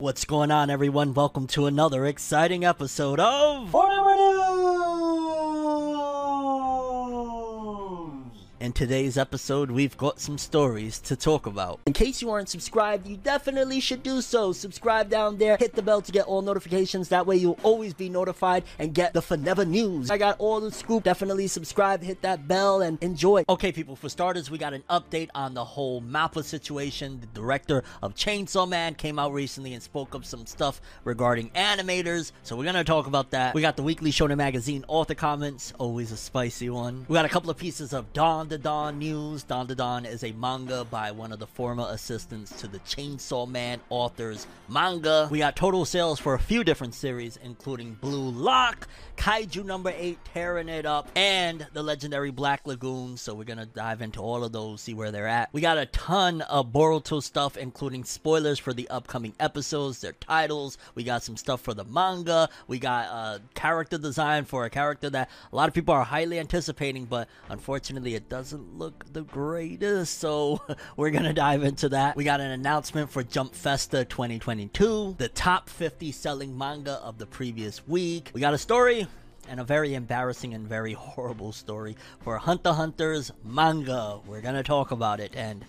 What's going on, everyone? Welcome to another exciting episode of Whatever In today's episode, we've got some stories to talk about. In case you aren't subscribed, you definitely should do so. Subscribe down there, hit the bell to get all notifications. That way, you'll always be notified and get the Forever news. I got all the scoop. Definitely subscribe, hit that bell, and enjoy. Okay, people, for starters, we got an update on the whole Mappa situation. The director of Chainsaw Man came out recently and spoke up some stuff regarding animators. So, we're gonna talk about that. We got the weekly Shonen Magazine author comments, always a spicy one. We got a couple of pieces of Dawn the Dawn news. Dandadan is a manga by one of the former assistants to the Chainsaw Man author's manga. We got total sales for a few different series, including Blue Lock, Kaiju number 8 tearing it up, and the legendary Black Lagoon. So we're gonna dive into all of those, see where they're at. We got a ton of Boruto stuff, including spoilers for the upcoming episodes, their titles. We got some stuff for the manga. We got a character design for a character that a lot of people are highly anticipating, but unfortunately it does doesn't look the greatest, so we're gonna dive into that. We got an announcement for Jump Festa 2022, the top 50 selling manga of the previous week. We got a story and a very embarrassing and very horrible story for Hunter Hunter's manga. We're gonna talk about it and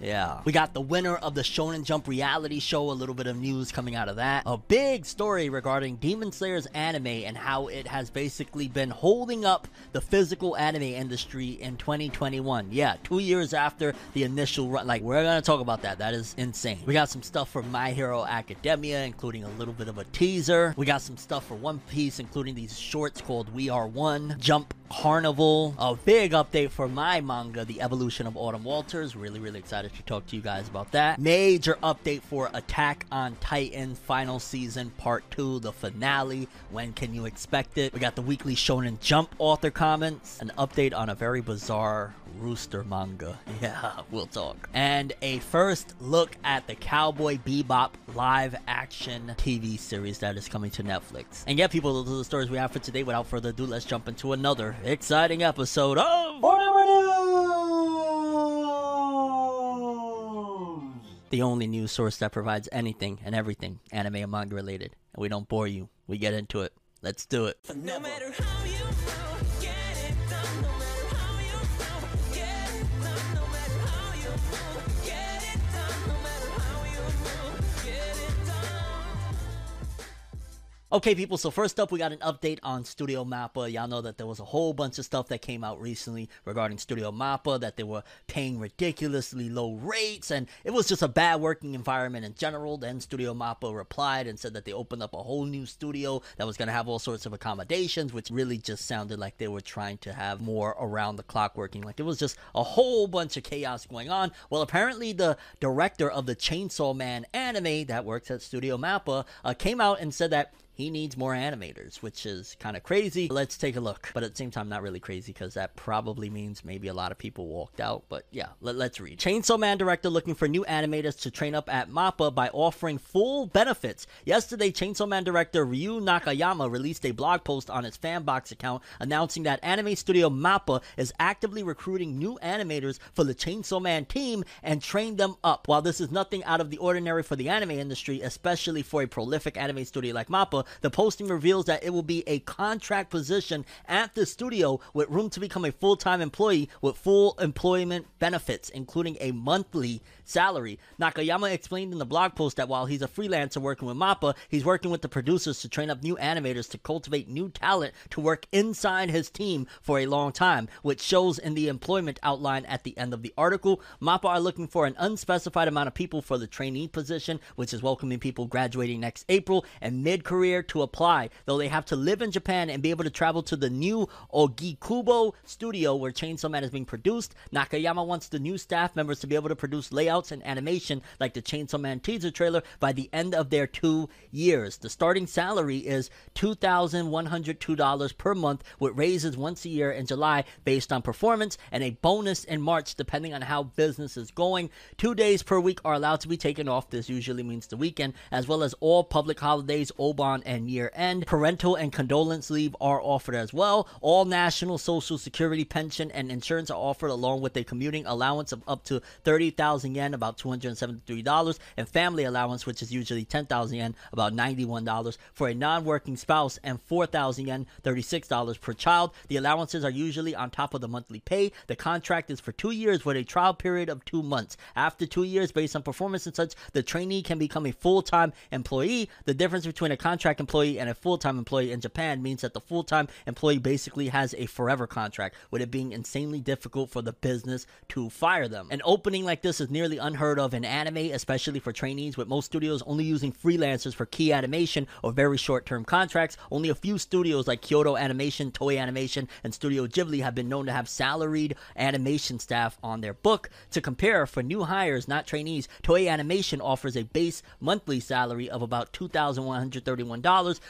yeah. We got the winner of the Shonen Jump reality show, a little bit of news coming out of that. A big story regarding Demon Slayer's anime and how it has basically been holding up the physical anime industry in 2021. Yeah, two years after the initial run. Like, we're gonna talk about that. That is insane. We got some stuff for My Hero Academia, including a little bit of a teaser. We got some stuff for One Piece, including these shorts called We Are One, Jump Carnival. A big update for my manga, The Evolution of Autumn Walters. Really, really excited to talk to you guys about that. Major update for Attack on Titan Final Season Part 2, the finale. When can you expect it? We got the weekly Shonen Jump author comments, an update on a very bizarre Rooster manga. Yeah, we'll talk. And a first look at the Cowboy Bebop live action TV series that is coming to Netflix. And yeah, people, those are the stories we have for today. Without further ado, let's jump into another exciting episode of Whatever News! The only news source that provides anything and everything anime and manga related. And we don't bore you, we get into it. Let's do it. No Okay, people, so first up, we got an update on Studio Mappa. Y'all know that there was a whole bunch of stuff that came out recently regarding Studio Mappa, that they were paying ridiculously low rates, and it was just a bad working environment in general. Then Studio Mappa replied and said that they opened up a whole new studio that was going to have all sorts of accommodations, which really just sounded like they were trying to have more around the clock working. Like it was just a whole bunch of chaos going on. Well, apparently, the director of the Chainsaw Man anime that works at Studio Mappa uh, came out and said that he needs more animators, which is kind of crazy. Let's take a look. But at the same time, not really crazy because that probably means maybe a lot of people walked out. But yeah, let, us read. Chainsaw Man director looking for new animators to train up at MAPPA by offering full benefits. Yesterday, Chainsaw Man director Ryu Nakayama released a blog post on his Fanbox account announcing that anime studio MAPPA is actively recruiting new animators for the Chainsaw Man team and train them up. While this is nothing out of the ordinary for the anime industry, especially for a prolific anime studio like MAPPA, the posting reveals that it will be a contract position at the studio with room to become a full time employee with full employment benefits, including a monthly salary. Nakayama explained in the blog post that while he's a freelancer working with MAPPA, he's working with the producers to train up new animators to cultivate new talent to work inside his team for a long time, which shows in the employment outline at the end of the article. MAPPA are looking for an unspecified amount of people for the trainee position, which is welcoming people graduating next April and mid career to apply, though they have to live in Japan and be able to travel to the new Ogikubo studio where Chainsaw Man is being produced. Nakayama wants the new staff members to be able to produce layouts and animation like the Chainsaw Man teaser trailer by the end of their two years. The starting salary is $2,102 per month with raises once a year in July based on performance and a bonus in March depending on how business is going. Two days per week are allowed to be taken off. This usually means the weekend, as well as all public holidays, Obon, and year end. Parental and condolence leave are offered as well. All national social security pension and insurance are offered along with a commuting allowance of up to 30,000 yen, about $273, and family allowance, which is usually 10,000 yen, about $91 for a non-working spouse, and 4,000 yen, $36 per child. The allowances are usually on top of the monthly pay. The contract is for two years with a trial period of two months. After two years, based on performance and such, the trainee can become a full-time employee. The difference between a contract employee and a full-time employee in Japan means that the full-time employee basically has a forever contract, with it being insanely difficult for the business to fire them. An opening like this is nearly unheard of in anime, especially for trainees, with most studios only using freelancers for key animation or very short-term contracts. Only a few studios like Kyoto Animation, Toei Animation, and Studio Ghibli have been known to have salaried animation staff on their book. To compare, for new hires, not trainees, Toei Animation offers a base monthly salary of about $2,131,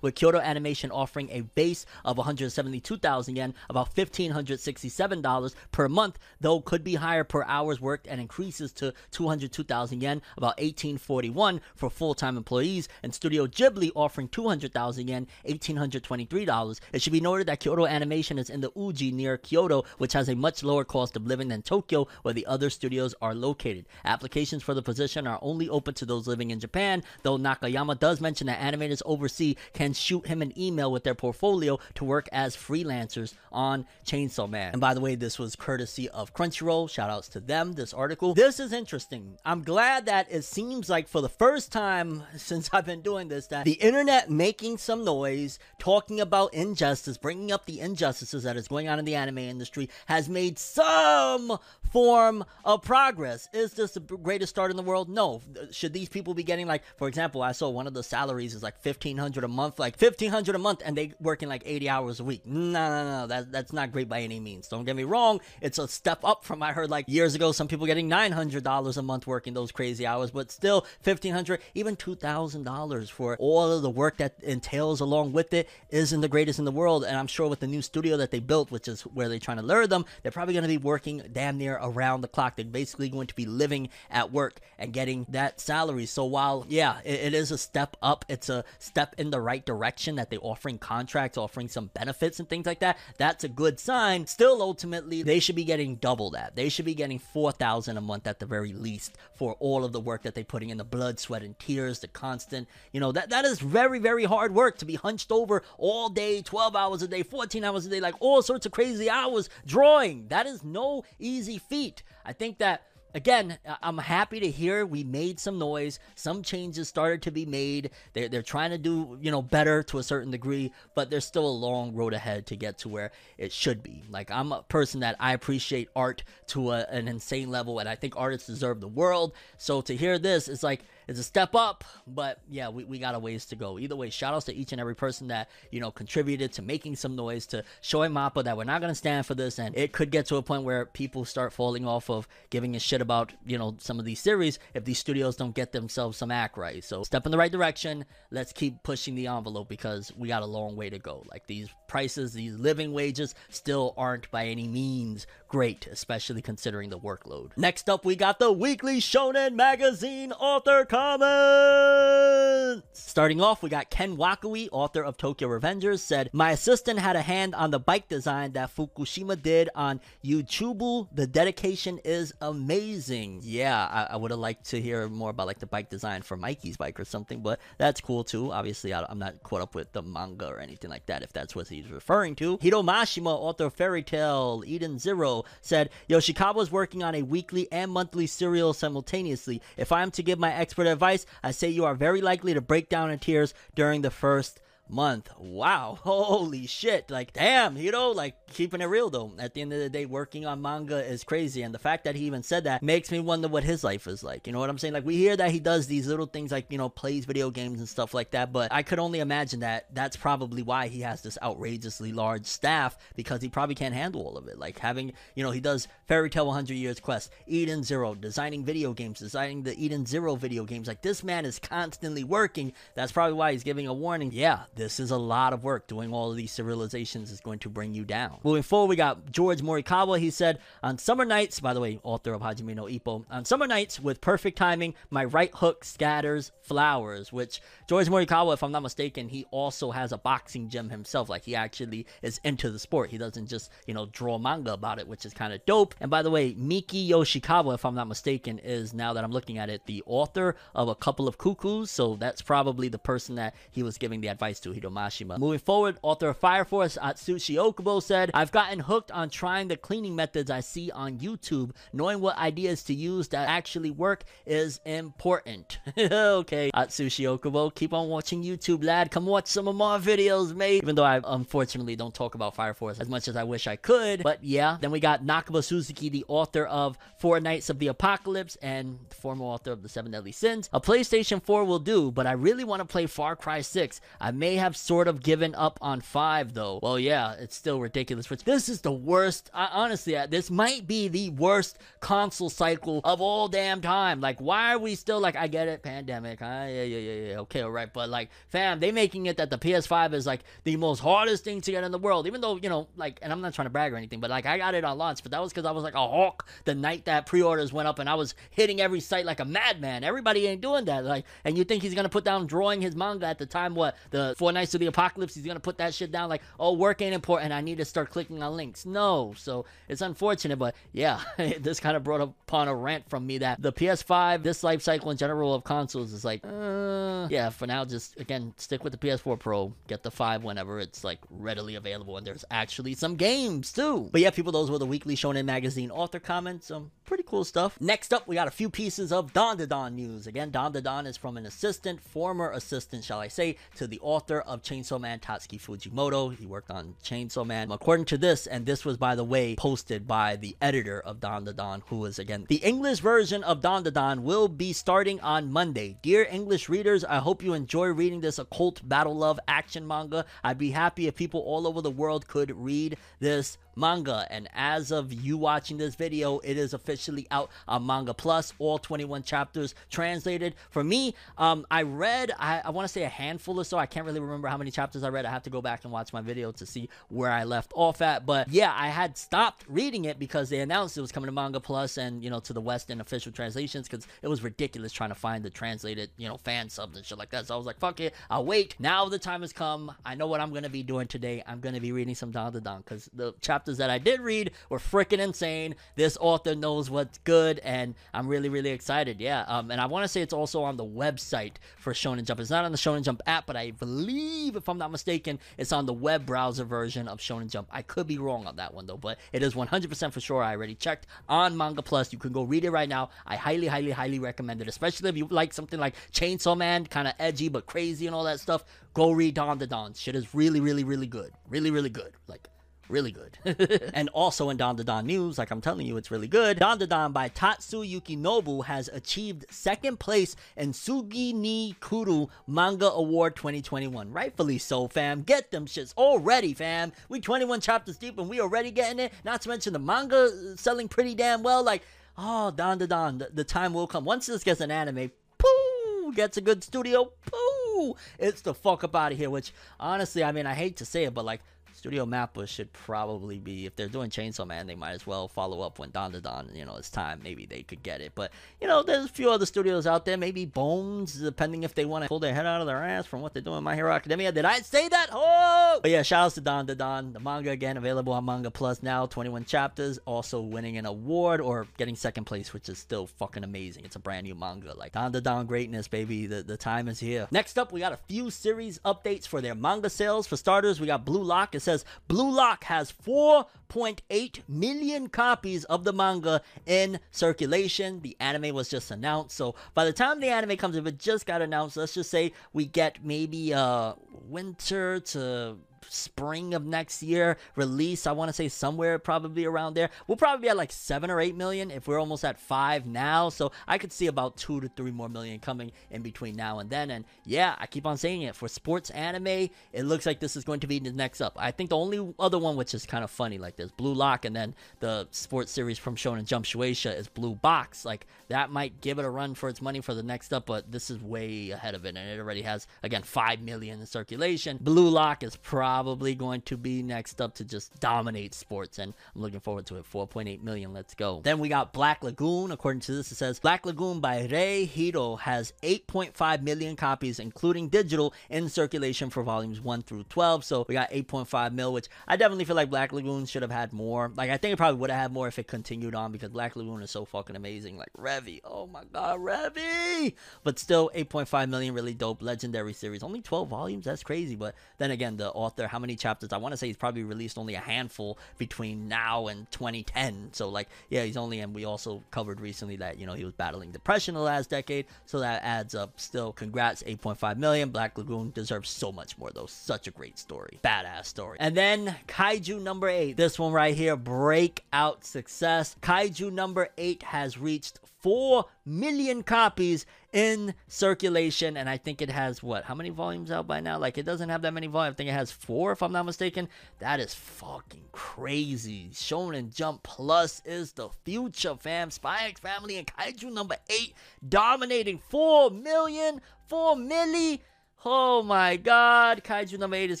with Kyoto Animation offering a base of 172,000 yen, about $1,567 per month, though could be higher per hours worked and increases to 202,000 yen, about 1841 for full-time employees, and Studio Ghibli offering 200,000 yen, $1,823. It should be noted that Kyoto Animation is in the Uji near Kyoto, which has a much lower cost of living than Tokyo, where the other studios are located. Applications for the position are only open to those living in Japan, though Nakayama does mention that animators overseas can shoot him an email with their portfolio to work as freelancers on Chainsaw Man. And by the way, this was courtesy of Crunchyroll. Shoutouts to them, this article. This is interesting. I'm glad that it seems like for the first time since I've been doing this, that the internet making some noise, talking about injustice, bringing up the injustices that is going on in the anime industry, has made some form of progress. Is this the greatest start in the world? No. Should these people be getting like, for example, I saw one of the salaries is like fifteen hundred a month, like fifteen hundred a month, and they working like eighty hours a week. No, no, no, that that's not great by any means. Don't get me wrong. It's a step up from I heard like years ago, some people getting nine hundred dollars a month working those crazy hours, but still fifteen hundred, even two thousand dollars for all of the work that entails along with it isn't the greatest in the world. And I'm sure with the new studio that they built, which is where they're trying to lure them, they're probably going to be working damn near around the clock. They're basically going to be living at work and getting that salary. So while, yeah, it, it is a step up, it's a step in the right direction that they're offering contracts, offering some benefits and things like that. That's a good sign. Still, ultimately, they should be getting double that. They should be getting 4000 a month at the very least for all of the work that they're putting in the blood, sweat, and tears, the constant, you know, that, that is very, very hard work to be hunched over all day, 12 hours a day, 14 hours a day, like all sorts of crazy hours drawing. That is no easy feat. I think that again, I'm happy to hear we made some noise. Some changes started to be made. They're, they're trying to do, you know, better to a certain degree, but there's still a long road ahead to get to where it should be. Like, I'm a person that I appreciate art to a, an insane level, and I think artists deserve the world. So to hear this, it's like, it's a step up, but yeah, we, we got a ways to go. Either way, shout outs to each and every person that, you know, contributed to making some noise, to showing Mappa that we're not going to stand for this. And it could get to a point where people start falling off of giving a shit about, you know, some of these series if these studios don't get themselves some act right. So step in the right direction. Let's keep pushing the envelope because we got a long way to go. Like these prices, these living wages still aren't by any means great, especially considering the workload. Next up, we got the weekly Shonen Magazine author comments. Starting off, we got Ken Wakui, author of Tokyo Revengers, said, My assistant had a hand on the bike design that Fukushima did on YouTube. The dedication is amazing. Yeah, I, I would have liked to hear more about like the bike design for Mikey's bike or something, but that's cool too. Obviously, I, I'm not caught up with the manga or anything like that, if that's what he's referring to. Hiro Mashima, author of Fairy Tail, Eden Zero, said, Yoshikawa is working on a weekly and monthly serial simultaneously. If I am to give my expert advice, I say you are very likely to break down in tears during the first month. Wow. Holy shit. Like, damn, you know, like keeping it real though. At the end of the day, working on manga is crazy. And the fact that he even said that makes me wonder what his life is like. You know what I'm saying? Like, we hear that he does these little things like, you know, plays video games and stuff like that. But I could only imagine that that's probably why he has this outrageously large staff because he probably can't handle all of it. Like, having, you know, he does Fairy Tail 100 Years Quest, Eden Zero, designing video games, designing the Eden Zero video games. Like, this man is constantly working. That's probably why he's giving a warning. Yeah, this is a lot of work. Doing all of these serializations is going to bring you down. Moving forward, we got George Morikawa. He said, On summer nights, by the way, author of Hajime no Ippo, on summer nights with perfect timing, my right hook scatters flowers, which George Morikawa, if I'm not mistaken, he also has a boxing gym himself. Like he actually is into the sport. He doesn't just, you know, draw manga about it, which is kind of dope. And by the way, Miki Yoshikawa, if I'm not mistaken, is now that I'm looking at it, the author of a couple of cuckoos. So that's probably the person that he was giving the advice to, Hiro Mashima. Moving forward, author of Fire Force, Atsushi Okubo said, I've gotten hooked on trying the cleaning methods I see on YouTube. Knowing what ideas to use that actually work is important. okay, Atsushi Okubo, keep on watching YouTube, lad. Come watch some of my videos, mate. Even though I unfortunately don't talk about Fire Force as much as I wish I could. But yeah, then we got Nakaba Suzuki, the author of Four Knights of the Apocalypse and former author of The Seven Deadly Sins. A PlayStation 4 will do, but I really want to play Far Cry 6. I may have sort of given up on 5 though. Well, yeah, it's still ridiculous. This is the worst. I, honestly, this might be the worst console cycle of all damn time. Like, why are we still like? I get it, pandemic. Ah, yeah, yeah, yeah, yeah. Okay, all right, but like, fam, they making it that the PS5 is like the most hardest thing to get in the world. Even though you know, like, and I'm not trying to brag or anything, but like, I got it on launch, but that was because I was like a hawk the night that pre-orders went up, and I was hitting every site like a madman. Everybody ain't doing that. Like, and you think he's gonna put down drawing his manga at the time? What the Four Knights of the Apocalypse? He's gonna put that shit down like, oh, work ain't important. I need to start clicking on links. No, so it's unfortunate, but yeah, this kind of brought upon a rant from me that the PS5, this life cycle in general of consoles is like, uh, yeah, for now, just again stick with the PS4 Pro, get the five whenever it's like readily available, and there's actually some games too. But yeah, people, those were the weekly Shonen Magazine author comments. Um, pretty cool stuff. Next up, we got a few pieces of Dandadan news. Again, Dandadan is from an assistant, former assistant, shall I say, to the author of Chainsaw Man, Tatsuki Fujimoto. He worked on Chainsaw Man. According to this, and this was by the way posted by the editor of Dandadan, who is again the English version of Dandadan, will be starting on Monday. Dear English readers, I hope you enjoy reading this occult battle love action manga. I'd be happy if people all over the world could read this manga. And as of you watching this video, it is officially out on Manga Plus, all 21 chapters translated. For me, um, I read, I, I want to say a handful or so. I can't really remember how many chapters I read. I have to go back and watch my video to see where I left off at. But yeah, I had stopped reading it because they announced it was coming to Manga Plus and, you know, to the West in official translations because it was ridiculous trying to find the translated, you know, fan subs and shit like that. So I was like, fuck it, I'll wait. Now the time has come. I know what I'm going to be doing today. I'm going to be reading some Dandadan because the chapters that I did read were freaking insane. This author knows what's good, and I'm really, really excited. Yeah, um, and I want to say it's also on the website for Shonen Jump. It's not on the Shonen Jump app, but I believe, if I'm not mistaken, it's on the web browser version of Shonen Jump. I could be wrong on that one though, but it is 100% for sure. I already checked on Manga Plus. You can go read it right now. I highly, highly, highly recommend it, especially if you like something like Chainsaw Man, kind of edgy but crazy and all that stuff. Go read Dandadan. Shit is really, really, really good. Really, really good. Like really good. and also in Dandadan news, like I'm telling you, it's really good. Dandadan by Tatsu Yukinobu has achieved second place in Tsugi ni Kuru Manga Award 2021. Rightfully so, fam. Get them shits already, fam. We 21 chapters deep and we already getting it. Not to mention the manga selling pretty damn well. Like, oh, Don the, Don, the time will come. Once this gets an anime, poo, gets a good studio, poo, it's the fuck up out of here. Which, honestly, I mean, I hate to say it, but like, Studio Mappa should probably be if they're doing Chainsaw Man, they might as well follow up when Don, you know, it's time. Maybe they could get it. But you know, there's a few other studios out there, maybe Bones, depending if they want to pull their head out of their ass from what they're doing My Hero Academia. Did I say that? Oh, but yeah, shout out to Don. The manga again available on Manga Plus now, 21 chapters. Also winning an award or getting second place, which is still fucking amazing. It's a brand new manga, like Don Don greatness, baby. The the time is here. Next up, we got a few series updates for their manga sales. For starters, we got Blue Lock. It says Blue Lock has 4.8 million copies of the manga in circulation. The anime was just announced, so by the time the anime comes, if it just got announced, let's just say we get maybe uh winter to spring of next year release. I want to say somewhere probably around there. We'll probably be at like seven or eight million if we're almost at five now. So I could see about two to three more million coming in between now and then. And yeah, I keep on saying it for sports anime. It looks like this is going to be the next up. I think the only other one which is kind of funny like this Blue Lock and then the sports series from Shonen Jump Shueisha is Blue Box. Like that might give it a run for its money for the next up, but this is way ahead of it, and it already has again five million in circulation. Blue Lock is probably probably going to be next up to just dominate sports, and I'm looking forward to it. 4.8 million, let's go. Then we got Black Lagoon. According to this, it says Black Lagoon by Rei Hiro has 8.5 million copies, including digital, in circulation for volumes 1 through 12. So we got 8.5 mil, which I definitely feel like Black Lagoon should have had more. Like, I think it probably would have had more if it continued on because Black Lagoon is so fucking amazing. Like, Revy, oh my god, Revy! But still, 8.5 million, really dope. Legendary series. Only 12 volumes, that's crazy. But then again, the author how many chapters. I want to say he's probably released only a handful between now and 2010. So like, yeah, he's only. And we also covered recently that you know he was battling depression the last decade. So that adds up. Still, congrats, 8.5 million. Black Lagoon deserves so much more though. Such a great story, badass story. And then Kaiju number eight. This one right here, breakout success. Kaiju number eight has reached 4 million copies in circulation and i think it has what how many volumes out by now? Like it doesn't have that many volumes i think it has four if i'm not mistaken. That is fucking crazy. Shonen jump plus is the future fam. Spy x family and kaiju number eight dominating 4 million 4 milli. Oh my god kaiju number eight is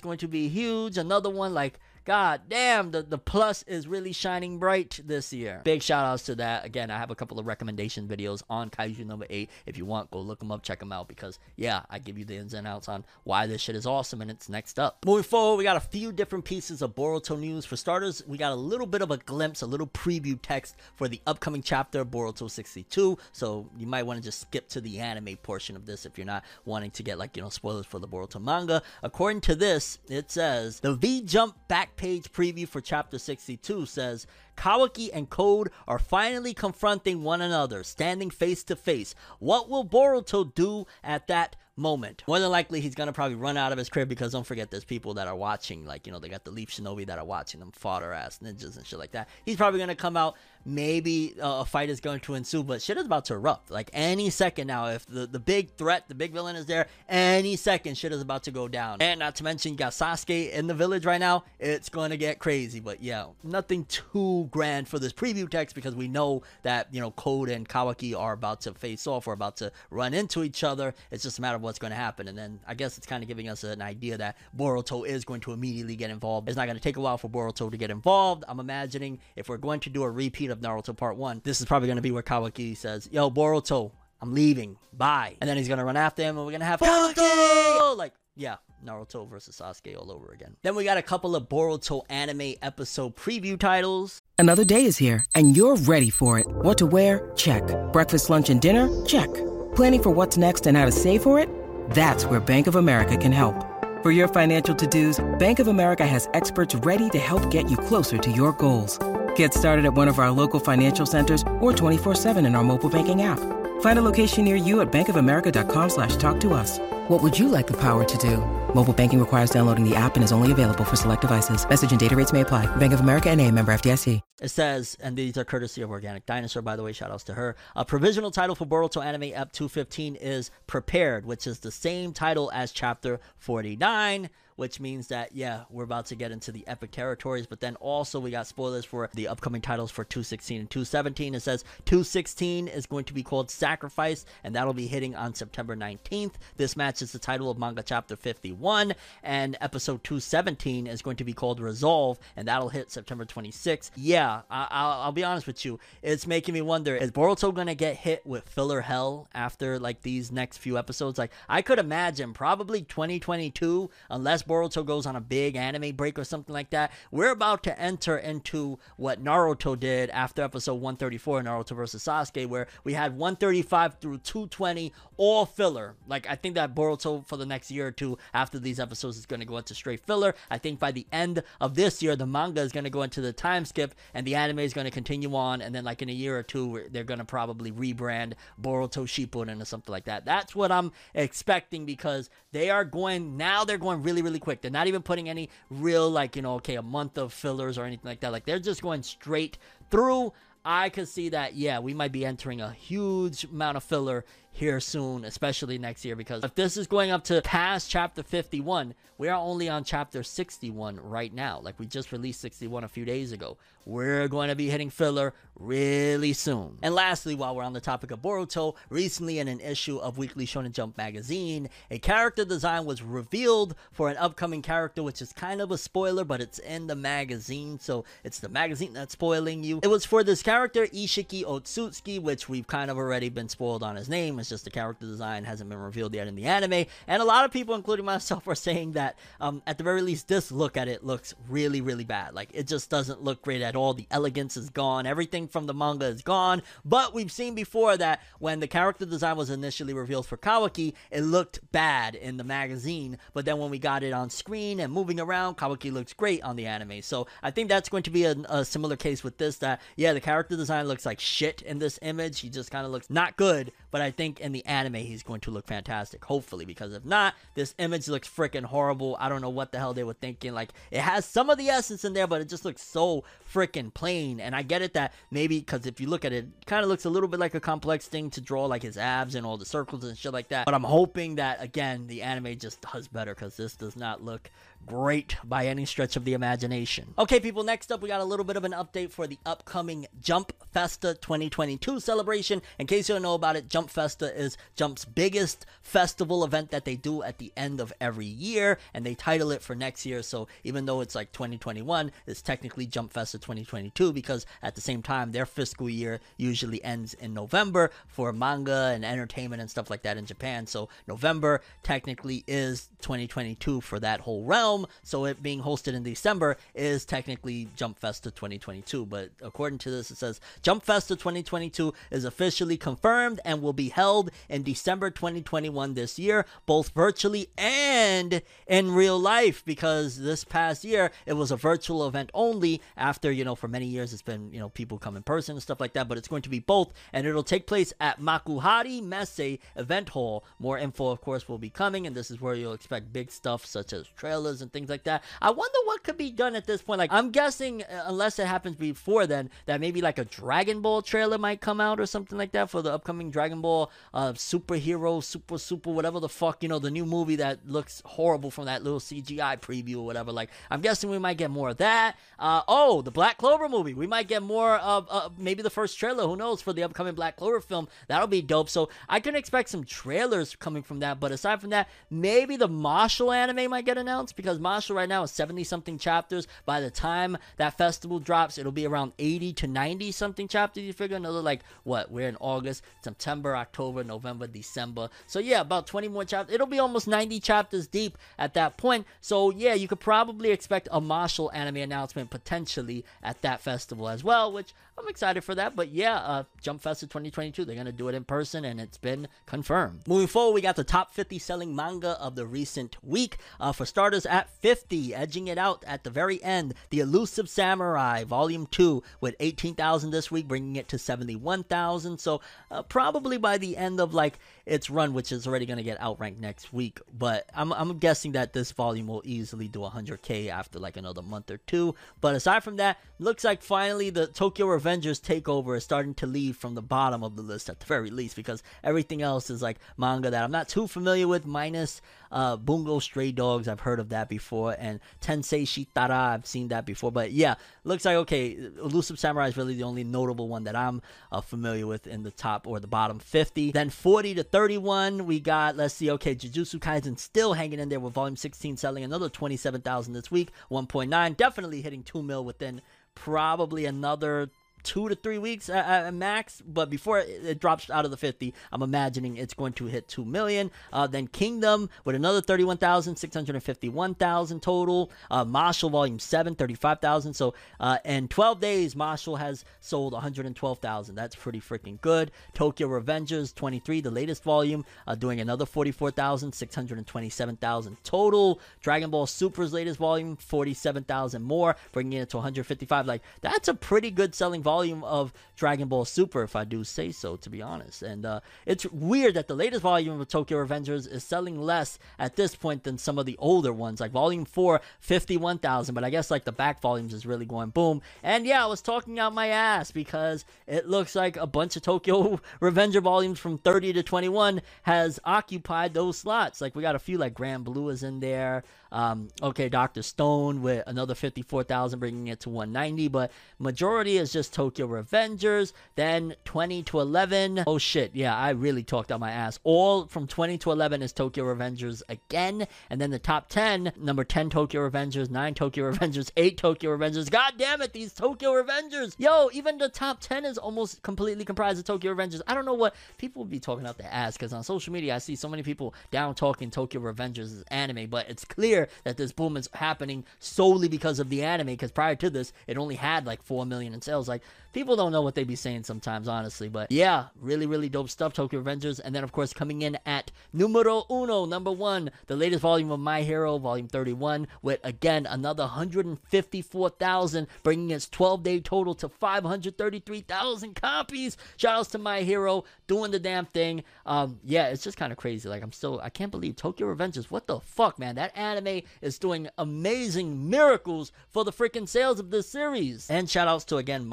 going to be huge. Another one like God damn, the, the plus is really shining bright this year. Big shout outs to that. Again, I have a couple of recommendation videos on Kaiju number 8. If you want, go look them up, check them out because, yeah, I give you the ins and outs on why this shit is awesome and it's next up. Moving forward, we got a few different pieces of Boruto news. For starters, we got a little bit of a glimpse, a little preview text for the upcoming chapter Boruto 62. So you might want to just skip to the anime portion of this if you're not wanting to get, like, you know, spoilers for the Boruto manga. According to this, it says the V Jump back page preview for chapter 62 says Kawaki and Code are finally confronting one another, standing face to face. What will Boruto do at that moment. More than likely, he's gonna probably run out of his crib because don't forget, there's people that are watching. Like you know, they got the Leaf Shinobi that are watching them fodder ass ninjas and shit like that. He's probably gonna come out. Maybe uh, a fight is going to ensue, but shit is about to erupt. Like any second now, if the the big threat, the big villain is there, any second shit is about to go down. And not to mention, you got Sasuke in the village right now. It's gonna get crazy. But yeah, nothing too grand for this preview text because we know that you know Code and Kawaki are about to face off or about to run into each other. It's just a matter of what's going to happen. And then I guess it's kind of giving us an idea that Boruto is going to immediately get involved. It's not going to take a while for Boruto to get involved. I'm imagining if we're going to do a repeat of Naruto Part 1, this is probably going to be where Kawaki says, Yo, Boruto, I'm leaving. Bye. And then he's going to run after him and we're going to have Kawaki! Like, yeah, Naruto versus Sasuke all over again. Then we got a couple of Boruto anime episode preview titles. Another day is here, and you're ready for it. What to wear? Check. Breakfast, lunch, and dinner? Check. Planning for what's next and how to save for it? That's where Bank of America can help. For your financial to-dos, Bank of America has experts ready to help get you closer to your goals. Get started at one of our local financial centers or 24-7 in our mobile banking app. Find a location near you at bankofamerica.com slash talk to us. What would you like the power to do? Mobile banking requires downloading the app and is only available for select devices. Message and data rates may apply. Bank of America and a member FDIC. It says, and these are courtesy of Organic Dinosaur, by the way, shout outs to her. A provisional title for Boruto Anime Ep 215 is Prepared, which is the same title as chapter 49 which means that yeah, we're about to get into the epic territories. But then also we got spoilers for the upcoming titles for 216 and 217. It says 216 is going to be called Sacrifice, and that'll be hitting on September 19th. This matches the title of manga chapter 51, and episode 217 is going to be called Resolve, and that'll hit September 26th. Yeah, I- will be honest with you, it's making me wonder: is Boruto gonna get hit with filler hell after like these next few episodes? Like I could imagine probably 2022, unless Boruto goes on a big anime break or something like that, we're about to enter into what Naruto did after episode 134, Naruto versus Sasuke, where we had 135 through 220 all filler. Like I think that Boruto for the next year or two after these episodes is going to go into straight filler. I think by the end of this year, the manga is going to go into the time skip, and the anime is going to continue on, and then like in a year or two, they're going to probably rebrand Boruto Shippuden or something like that. That's what I'm expecting because they are going now. They're going really, really quick. They're not even putting any real like you know, okay, a month of fillers or anything like that. Like they're just going straight through. I could see that, yeah, we might be entering a huge amount of filler here soon, especially next year, because if this is going up to past chapter 51, we are only on chapter 61 right now. Like we just released 61 a few days ago. We're going to be hitting filler really soon. And lastly, while we're on the topic of Boruto, recently in an issue of Weekly Shonen Jump magazine, a character design was revealed for an upcoming character, which is kind of a spoiler, but it's in the magazine, so it's the magazine that's spoiling you. It was for this character, Ishiki Otsutsuki, which we've kind of already been spoiled on his name. It's just the character design hasn't been revealed yet in the anime. And a lot of people, including myself, are saying that um, at the very least, this look at it looks really, really bad. Like it just doesn't look great at all. The elegance is gone. Everything from the manga is gone. But we've seen before that when the character design was initially revealed for Kawaki, it looked bad in the magazine. But then when we got it on screen and moving around, Kawaki looks great on the anime. So I think that's going to be a, a similar case with this. That yeah, the character design looks like shit in this image. He just kind of looks not good. But I think in the anime he's going to look fantastic. Hopefully, because if not, this image looks freaking horrible. I don't know what the hell they were thinking. Like it has some of the essence in there, but it just looks so freaking plain. And I get it that maybe because if you look at it, it kind of looks a little bit like a complex thing to draw like his abs and all the circles and shit like that. But I'm hoping that again the anime just does better because this does not look great by any stretch of the imagination. Okay, people, next up we got a little bit of an update for the upcoming Jump Festa 2022 celebration. In case you don't know about it, Jump Festa is Jump's biggest festival event that they do at the end of every year, and they title it for next year. So even though it's like 2021, it's technically Jump Festa 2022 because at the same time, their fiscal year usually ends in November for manga and entertainment and stuff like that in Japan. So November technically is 2022 for that whole realm. So it being hosted in December is technically Jump Festa 2022. But according to this, it says Jump Festa 2022 is officially confirmed and will be held in December 2021 this year, both virtually and in real life. Because this past year it was a virtual event only. After you know, for many years it's been you know people come in person and stuff like that. But it's going to be both, and it'll take place at Makuhari Messe Event Hall. More info, of course, will be coming, and this is where you'll expect big stuff such as trailers and things like that. I wonder what could be done at this point. Like, I'm guessing, uh, unless it happens before then, that maybe like a Dragon Ball trailer might come out or something like that for the upcoming Dragon Ball uh, superhero, super, super, whatever the fuck, you know, the new movie that looks horrible from that little CGI preview or whatever. Like, I'm guessing we might get more of that. Uh, oh, the Black Clover movie. We might get more of uh, maybe the first trailer. Who knows for the upcoming Black Clover film? That'll be dope. So I can expect some trailers coming from that. But aside from that, maybe the Mashle anime might get announced because Mashle right now is 70 something chapters. By the time that festival drops, it'll be around 80 to 90 something chapters. You figure another like what? We're in August, September, October, November, December. So yeah, about 20 more chapters. It'll be almost 90 chapters deep at that point. So yeah, you could probably expect a Mashle anime announcement potentially at that festival as well, which I'm excited for that. But yeah, uh, Jump Festa 2022, they're gonna do it in person, and it's been confirmed. Moving forward, we got the top 50 selling manga of the recent week. Uh, for starters, at 50, edging it out at the very end, The Elusive Samurai, Volume 2, with 18,000 this week, bringing it to 71,000. So uh, probably by the end of like its run, which is already gonna get outranked next week. But I'm I'm guessing that this volume will easily do 100k after like another month or two. But aside from that, looks like finally the Tokyo Revengers takeover is starting to leave from the bottom of the list at the very least because everything else is like manga that I'm not too familiar with, minus uh, Bungo Stray Dogs. I've heard of that before, and Tensei Shitara. I've seen that before. But yeah, looks like okay. Elusive Samurai is really the only notable one that I'm uh, familiar with in the top or the bottom 50. Then 40 to 31, we got let's see. Okay, Jujutsu Kaisen still hanging in there with Volume 16 selling another 27,000 this week, 1.9, definitely hitting two mil within probably another two to three weeks max. But before it, drops out of the 50, I'm imagining it's going to hit 2 million. Uh, then Kingdom with another 31,651,000 total. Uh, Mashle Volume 7, 35,000. So, uh, in 12 days, Mashle has sold 112,000. That's pretty freaking good. Tokyo Revengers 23, the latest volume, uh, doing another 44,627,000 total. Dragon Ball Super's latest volume, 47,000 more, bringing it to 155. Like, that's a pretty good selling volume volume of Dragon Ball Super, if I do say so, to be honest. And uh, it's weird that the latest volume of Tokyo Revengers is selling less at this point than some of the older ones. Like Volume 4, 51,000, but I guess like the back volumes is really going boom. And yeah, I was talking out my ass because it looks like a bunch of Tokyo Revenger volumes from 30 to 21 has occupied those slots. Like we got a few, like Granblue is in there. Um, okay, Dr. Stone with another 54,000, bringing it to 190, but majority is just Tokyo Revengers. Then 20 to 11. Oh shit, yeah, I really talked out my ass. All from 20 to 11 is Tokyo Revengers again. And then the top 10, number 10 Tokyo Revengers, 9 Tokyo Revengers, 8 Tokyo Revengers. God damn it, these Tokyo Revengers. Yo, even the top 10 is almost completely comprised of Tokyo Revengers. I don't know what people would be talking out their ass because on social media I see so many people down talking Tokyo Revengers is anime, but it's clear that this boom is happening solely because of the anime because prior to this it only had like 4 million in sales. Like people don't know what they be saying sometimes, honestly. But yeah, really, really dope stuff. Tokyo Revengers. And then, of course, coming in at numero uno, number one, the latest volume of My Hero, volume 31, with again another 154,000, bringing its 12 day total to 533,000 copies. Shout outs to My Hero doing the damn thing. Um, yeah, it's just kind of crazy. Like, I'm still, I can't believe Tokyo Revengers. What the fuck, man? That anime is doing amazing miracles for the freaking sales of this series. And shout outs to, again,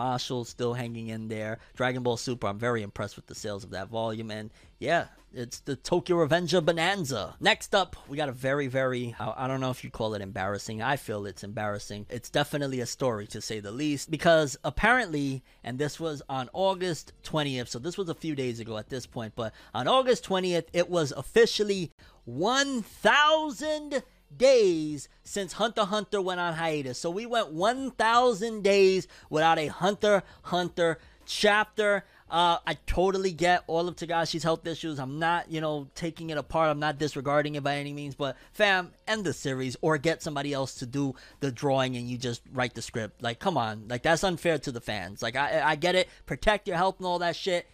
Mashle still hanging in there. Dragon Ball Super, I'm very impressed with the sales of that volume. And yeah, it's the Tokyo Revenger Bonanza. Next up, we got a very, very, I don't know if you call it embarrassing. I feel it's embarrassing. It's definitely a story to say the least because apparently, and this was on August 20th, so this was a few days ago at this point, but on August 20th, it was officially 1,000 days since Hunter Hunter went on hiatus. So we went 1,000 days without a Hunter Hunter chapter. Uh, I totally get all of Togashi's health issues. I'm not, you know, taking it apart. I'm not disregarding it by any means. But fam, end the series or get somebody else to do the drawing and you just write the script. Like, come on, like that's unfair to the fans. Like, I I get it. Protect your health and all that shit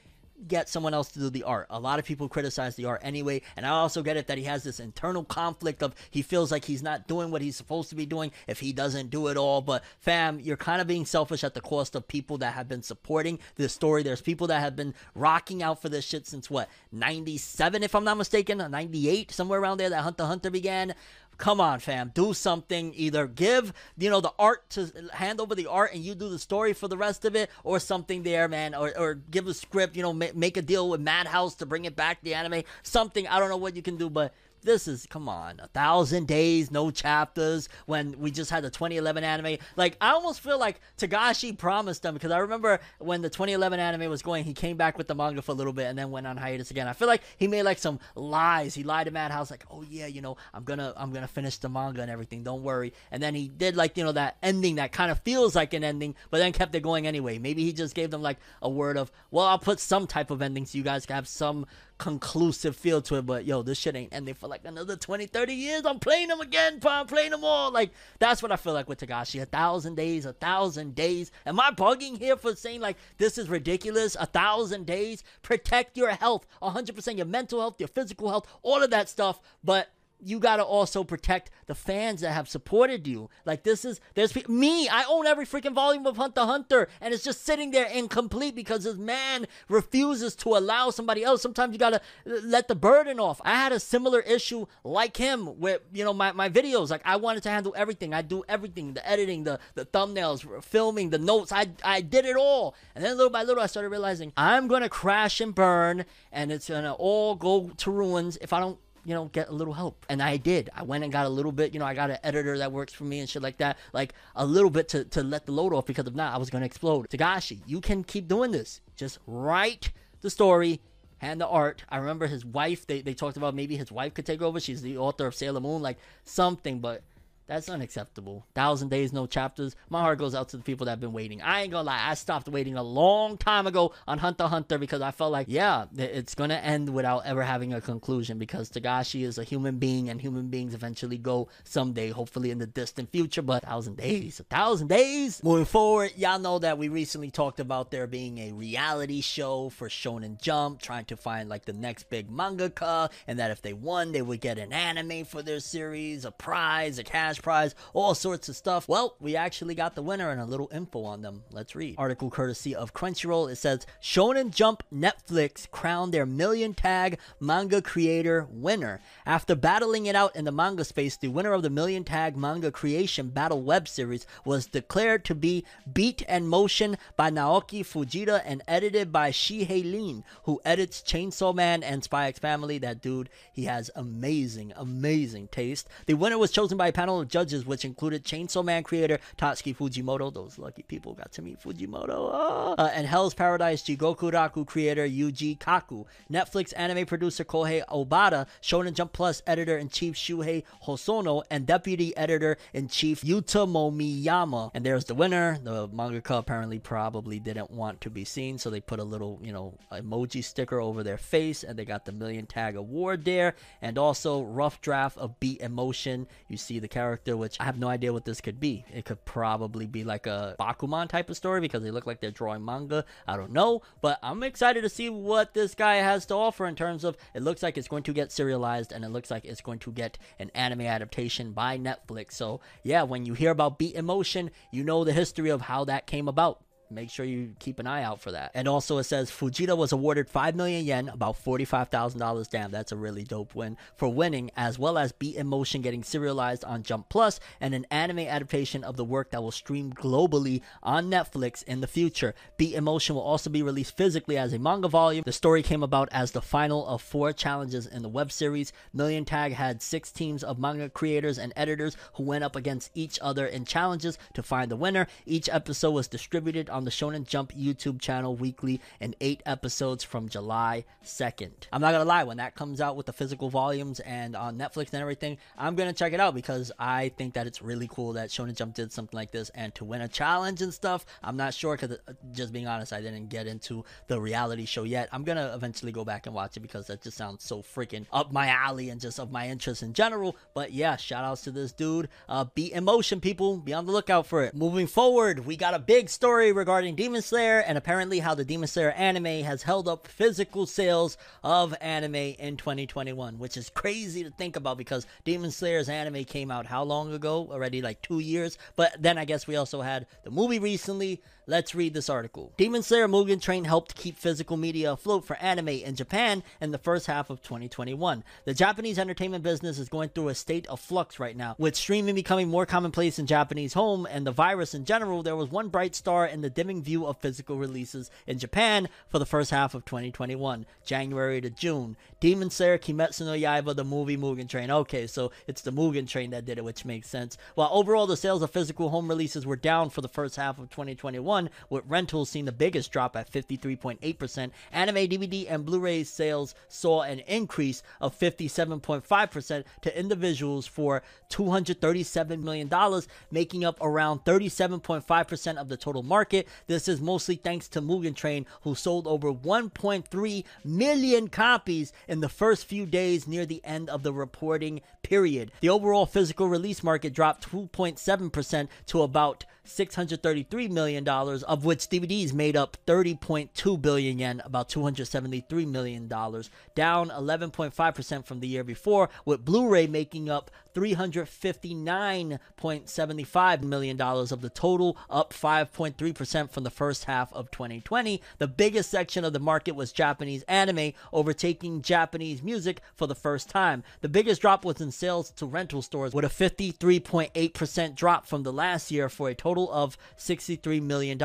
get someone else to do the art. A lot of people criticize the art anyway, and I also get it that he has this internal conflict of he feels like he's not doing what he's supposed to be doing if he doesn't do it all. But fam, you're kind of being selfish at the cost of people that have been supporting this story. There's people that have been rocking out for this shit since what 97, if I'm not mistaken, 98, somewhere around there that Hunter Hunter began come on, fam, do something. Either give, you know, the art to hand over the art and you do the story for the rest of it, or something there, man, or, or give a script, you know, ma- make a deal with Madhouse to bring it back, the anime, something. I don't know what you can do, but this is come on a thousand days no chapters when we just had the 2011 anime. Like i almost feel like togashi promised them because i remember when the 2011 anime was going he came back with the manga for a little bit and then went on hiatus again. I feel like he made like some lies. He lied to madhouse like oh yeah you know i'm gonna i'm gonna finish the manga and everything don't worry. And then he did like you know that ending that kind of feels like an ending but then kept it going anyway. Maybe he just gave them like a word of well i'll put some type of ending so you guys can have some conclusive feel to it. But yo, this shit ain't ending for like another 20, 30 years. I'm playing them again, pa. I'm playing them all. Like, that's what I feel like with Togashi. A thousand days, a thousand days. Am I bugging here for saying like this is ridiculous? A thousand days? Protect your health, 100% your mental health, your physical health, all of that stuff. But you got to also protect the fans that have supported you. Like this is there's me. I own every freaking volume of Hunter Hunter, and it's just sitting there incomplete because this man refuses to allow somebody else. Sometimes you gotta uh, let the burden off. I had a similar issue like him with you know my, my videos. Like I wanted to handle everything. I do everything: the editing, the the thumbnails, filming, the notes. I I did it all, and then little by little I started realizing I'm gonna crash and burn, and it's gonna all go to ruins if I don't you know, get a little help. And I did. I went and got a little bit, you know, I got an editor that works for me and shit like that. Like a little bit to, to let the load off because if not, I was to explode. Togashi, you can keep doing this. Just write the story and the art. I remember his wife, they, they talked about maybe his wife could take over. She's the author of Sailor Moon, like something, but That's unacceptable. Thousand days, no chapters. My heart goes out to the people that have been waiting. I ain't gonna lie, I stopped waiting a long time ago on Hunter Hunter because I felt like, yeah, it's gonna end without ever having a conclusion because Togashi is a human being and human beings eventually go someday, hopefully in the distant future. But thousand days, a thousand days. Moving forward, y'all know that we recently talked about there being a reality show for Shonen Jump, trying to find like the next big mangaka, and that if they won, they would get an anime for their series, a prize, a cash prize, all sorts of stuff. Well, we actually got the winner and a little info on them. Let's read. Article courtesy of Crunchyroll. It says Shonen Jump Netflix crowned their million tag manga creator winner. After battling it out in the manga space, the winner of the million tag manga creation battle web series was declared to be Beat and Motion by Naoki Fujita and edited by Shihei Lin, who edits Chainsaw Man and Spy X Family. That dude, he has amazing, amazing taste. The winner was chosen by a panel of judges, which included Chainsaw Man creator Tatsuki Fujimoto. Those lucky people got to meet Fujimoto. Oh. Uh, and Hell's Paradise Jigoku Raku creator Yuji Kaku. Netflix anime producer Kohei Obata, Shonen Jump Plus editor in chief Shuhei Hosono, and deputy editor in chief Yuta Momiyama. And there's the winner. The mangaka apparently probably didn't want to be seen, so they put a little, you know, emoji sticker over their face, and they got the million tag award there. And also rough draft of Beat Emotion. You see the character, which I have no idea what this could be. It could probably be like a Bakuman type of story because they look like they're drawing manga. I don't know, but I'm excited to see what this guy has to offer in terms of it looks like it's going to get serialized and it looks like it's going to get an anime adaptation by Netflix. So, yeah, when you hear about Beat in Motion, you know the history of how that came about make sure you keep an eye out for that. And also it says Fujita was awarded 5 million yen, about $45,000. Damn, that's a really dope win for winning, as well as Beat in Motion getting serialized on Jump Plus and an anime adaptation of the work that will stream globally on Netflix in the future. Beat in Motion will also be released physically as a manga volume. The story came about as the final of four challenges in the web series. Million Tag had six teams of manga creators and editors who went up against each other in challenges to find the winner. Each episode was distributed on the Shonen Jump YouTube channel weekly in eight episodes from July 2nd. I'm not gonna lie, when that comes out with the physical volumes and on Netflix and everything, I'm gonna check it out because I think that it's really cool that Shonen Jump did something like this and to win a challenge and stuff. I'm not sure because, uh, just being honest, I didn't get into the reality show yet. I'm gonna eventually go back and watch it because that just sounds so freaking up my alley and just of my interest in general. But yeah, shout outs to this dude. Uh, Beat in Motion, people. Be on the lookout for it. Moving forward, we got a big story regarding Demon Slayer and apparently how the Demon Slayer anime has held up physical sales of anime in 2021, which is crazy to think about because Demon Slayer's anime came out how long ago? Already like two years. But then I guess we also had the movie recently. Let's read this article. Demon Slayer Mugen Train helped keep physical media afloat for anime in Japan in the first half of 2021. The Japanese entertainment business is going through a state of flux right now. With streaming becoming more commonplace in Japanese home and the virus in general, there was one bright star in the dimming view of physical releases in Japan for the first half of 2021, January to June. Demon Slayer Kimetsu no Yaiba, the movie Mugen Train. Okay, so it's the Mugen Train that did it, which makes sense. While overall the sales of physical home releases were down for the first half of 2021, with rentals seeing the biggest drop at 53.8%. Anime DVD and Blu-ray sales saw an increase of 57.5% to individuals for $237 million, making up around 37.5% of the total market. This is mostly thanks to Mugen Train, who sold over 1.3 million copies in the first few days near the end of the reporting period. The overall physical release market dropped 2.7% to about $633 million, of which DVDs made up 30.2 billion yen, about $273 million, down 11.5% from the year before, with Blu ray making up $359.75 million of the total, up 5.3% from the first half of 2020. The biggest section of the market was Japanese anime, overtaking Japanese music for the first time. The biggest drop was in sales to rental stores, with a 53.8% drop from the last year for a total of $63 million.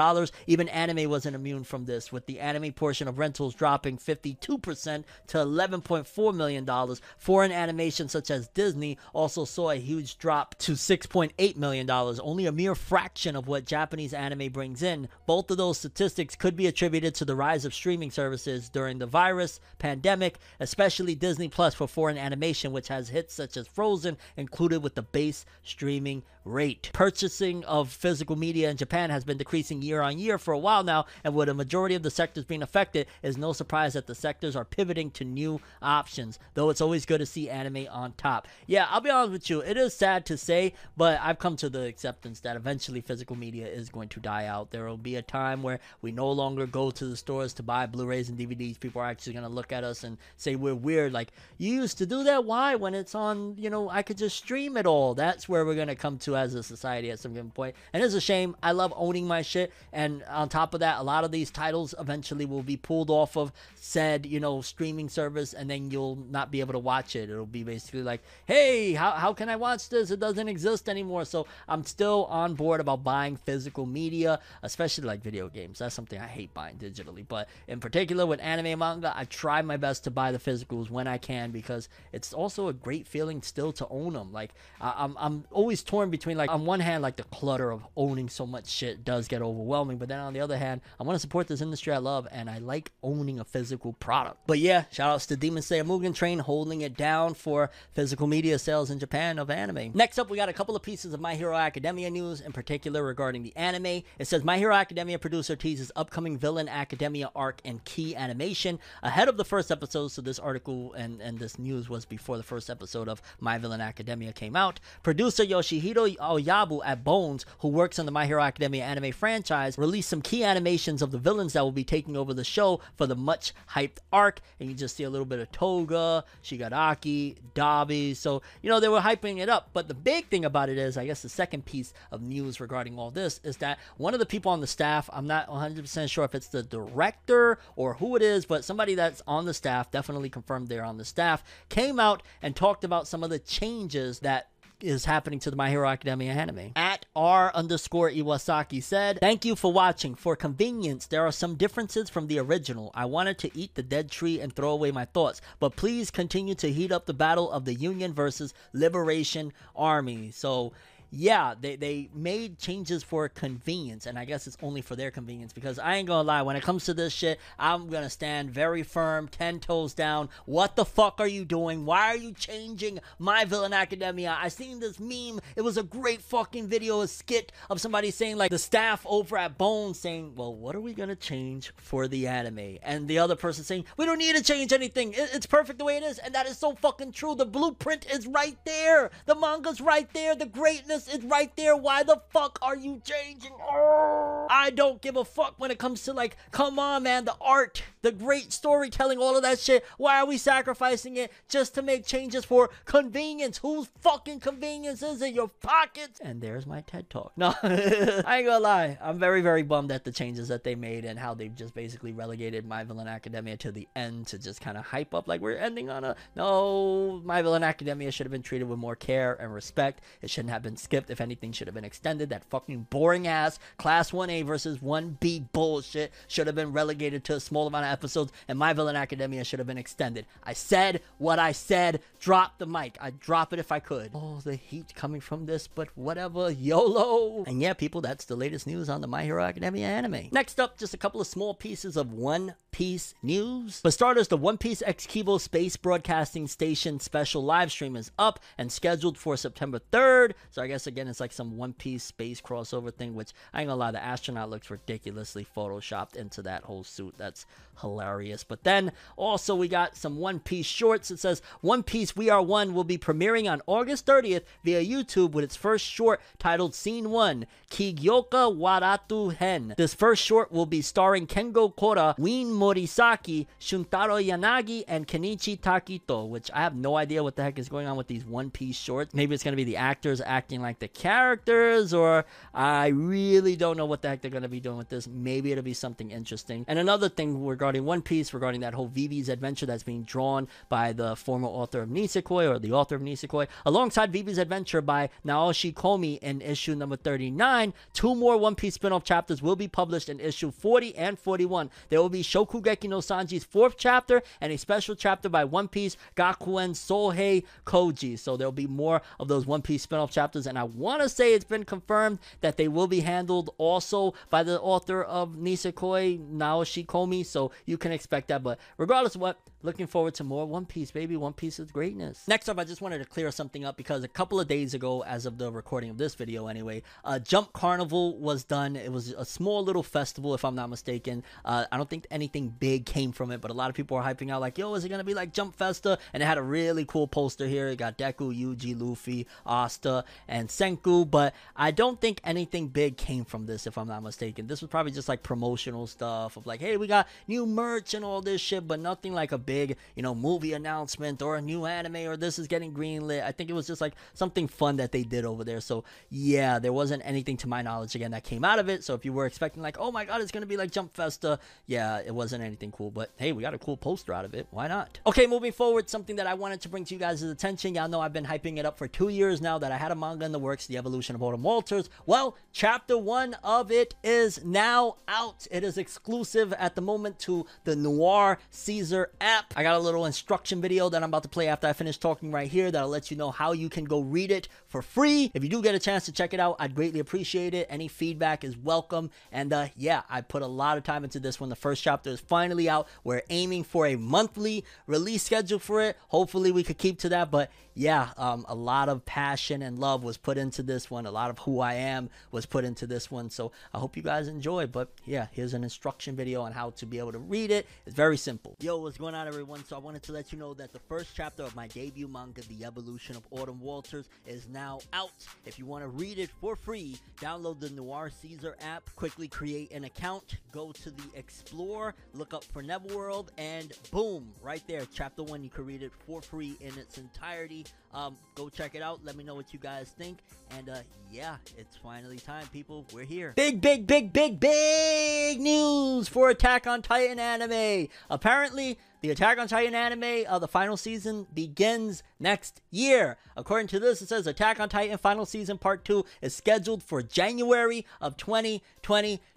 Even anime wasn't immune from this, with the anime portion of rentals dropping 52% to $11.4 million. Foreign animation such as Disney also also saw a huge drop to $6.8 million, only a mere fraction of what Japanese anime brings in. Both of those statistics could be attributed to the rise of streaming services during the virus pandemic, especially Disney Plus for foreign animation, which has hits such as Frozen included with the base streaming rate. Purchasing of physical media in Japan has been decreasing year on year for a while now, and with a majority of the sectors being affected, it's no surprise that the sectors are pivoting to new options, though it's always good to see anime on top. Yeah, I'll be honest with you, it is sad to say, but I've come to the acceptance that eventually physical media is going to die out. There will be a time where we no longer go to the stores to buy Blu rays and DVDs. People are actually going to look at us and say we're weird. Like, you used to do that? Why? When it's on, you know, I could just stream it all. That's where we're going to come to as a society at some given point. And it's a shame. I love owning my shit. And on top of that, a lot of these titles eventually will be pulled off of said, you know, streaming service and then you'll not be able to watch it. It'll be basically like, hey, how, how can I watch this? It doesn't exist anymore. So I'm still on board about buying physical media, especially like video games. That's something I hate buying digitally. But in particular with anime manga, I try my best to buy the physicals when I can because it's also a great feeling still to own them. Like I, I'm, I'm always torn between like on one hand, like the clutter of owning so much shit does get overwhelming, but then on the other hand, I want to support this industry I love and I like owning a physical product. But yeah, shout outs to Demon Slayer Mugen Train holding it down for physical media sales in Japan of anime. Next up, we got a couple of pieces of My Hero Academia news, in particular regarding the anime. It says My Hero Academia producer teases upcoming Villain Academia arc and key animation ahead of the first episode. So this article and, and this news was before the first episode of My Villain Academia came out. Producer Yoshihiro Oyabu at Bones, who works on the My Hero Academia anime franchise, released some key animations of the villains that will be taking over the show for the much hyped arc. And you just see a little bit of Toga, Shigaraki, Dabi. So, you know, they were hyping it up. But the big thing about it is, I guess the second piece of news regarding all this is that one of the people on the staff, I'm not 100% sure if it's the director or who it is, but somebody that's on the staff, definitely confirmed they're on the staff, came out and talked about some of the changes that is happening to the My Hero Academia anime. At R underscore Iwasaki said, Thank you for watching. For convenience, there are some differences from the original. I wanted to eat the dead tree and throw away my thoughts, but please continue to heat up the battle of the Union versus Liberation Army. So yeah, they, they made changes for convenience, and I guess it's only for their convenience because I ain't gonna lie, when it comes to this shit, I'm gonna stand very firm, ten toes down. What the fuck are you doing? Why are you changing my Villain Academia? I seen this meme, it was a great fucking video, a skit of somebody saying, like, the staff over at Bones saying, Well, what are we gonna change for the anime? And the other person saying, We don't need to change anything, it, it's perfect the way it is, and that is so fucking true. The blueprint is right there, the manga's right there, the greatness is right there. Why the fuck are you changing? Oh, I don't give a fuck when it comes to like, come on, man, the art, the great storytelling, all of that shit. Why are we sacrificing it just to make changes for convenience? Whose fucking convenience is it? Your pockets? And there's my TED talk. No, I ain't gonna lie. I'm very, very bummed at the changes that they made and how they've just basically relegated My Villain Academia to the end to just kind of hype up like we're ending on a no. My Villain Academia should have been treated with more care and respect. It shouldn't have been skipped. If anything, should have been extended. That fucking boring ass Class 1A versus 1B bullshit should have been relegated to a small amount of episodes, and My Villain Academia should have been extended. I said what I said. Drop the mic. I'd drop it if I could. Oh, the heat coming from this, but whatever. YOLO. And yeah, people, that's the latest news on the My Hero Academia anime. Next up, just a couple of small pieces of One Piece news. For starters, the One Piece X Kibo Space Broadcasting Station special live stream is up and scheduled for September 3rd. So I guess again, it's like some One Piece space crossover thing, which I ain't gonna lie, the astronaut looks ridiculously photoshopped into that whole suit. That's hilarious. But then also we got some One Piece shorts. It says One Piece We Are One will be premiering on August 30th via YouTube with its first short titled Scene 1, Kigyoka Waratu Hen. This first short will be starring Kengo Kora, Win Morisaki, Shuntaro Yanagi, and Kenichi Takito, which I have no idea what the heck is going on with these One Piece shorts. Maybe it's gonna be the actors acting like the characters, or I really don't know what the heck they're gonna be doing with this. Maybe it'll be something interesting. And another thing regarding regarding One Piece, regarding that whole Vivi's adventure that's being drawn by the former author of Nisekoi or the author of Nisekoi, alongside Vivi's adventure by Naoshi Komi in issue number 39. Two more One Piece spin off chapters will be published in issue 40 and 41. There will be Shokugeki no Sanji's fourth chapter and a special chapter by One Piece Gakuen Sohei Koji. So there'll be more of those One Piece spin off chapters, and I want to say it's been confirmed that they will be handled also by the author of Nisekoi, Naoshi Komi, so you can expect that. But regardless of what, looking forward to more One Piece, baby. One Piece is greatness. Next up, I just wanted to clear something up because a couple of days ago, as of the recording of this video anyway, uh, Jump Carnival was done. It was a small little festival, if I'm not mistaken. Uh, I don't think anything big came from it, but a lot of people are hyping out like, yo, is it going to be like Jump Festa? And it had a really cool poster here. It got Deku, Yuji, Luffy, Asta, and Senku, but I don't think anything big came from this, if I'm not mistaken. This was probably just like promotional stuff of like, hey, we got new merch and all this shit, but nothing like a big, you know, movie announcement or a new anime or this is getting greenlit. I think it was just like something fun that they did over there. So yeah, there wasn't anything to my knowledge again that came out of it. So if you were expecting like, oh my god, it's gonna be like Jump Festa, yeah, it wasn't anything cool. But hey, we got a cool poster out of it. Why not? Okay, moving forward, something that I wanted to bring to you guys' attention. Y'all know I've been hyping it up for two years now that I had a manga in the works, The Evolution of Autumn Walters. Well, chapter one of it is now out. It is exclusive at the moment to the Noir Caesar app. I got a little instruction video that I'm about to play after I finish talking right here that'll let you know how you can go read it for free. If you do get a chance to check it out, I'd greatly appreciate it. Any feedback is welcome. And uh, yeah, I put a lot of time into this one. The first chapter is finally out. We're aiming for a monthly release schedule for it. Hopefully, we could keep to that. But yeah, um, a lot of passion and love was put into this one. A lot of who I am was put into this one. So I hope you guys enjoy. But yeah, here's an instruction video on how to be able to read it. It's very simple. Yo, what's going on, everyone? So I wanted to let you know that the first chapter of my debut manga, The Evolution of Autumn Walters, is now out. If you want to read it for free, download the Noir Caesar app, quickly create an account, go to the Explore, look up for Neverworld, and boom, right there, chapter one. You can read it for free in its entirety. Um, go check it out. Let me know what you guys think. And uh, yeah, it's finally time, people. We're here. Big, big, big, big, big news for Attack on Titan anime. Apparently, the Attack on Titan anime, uh, the final season begins next year. According to this, it says Attack on Titan final season part two is scheduled for January of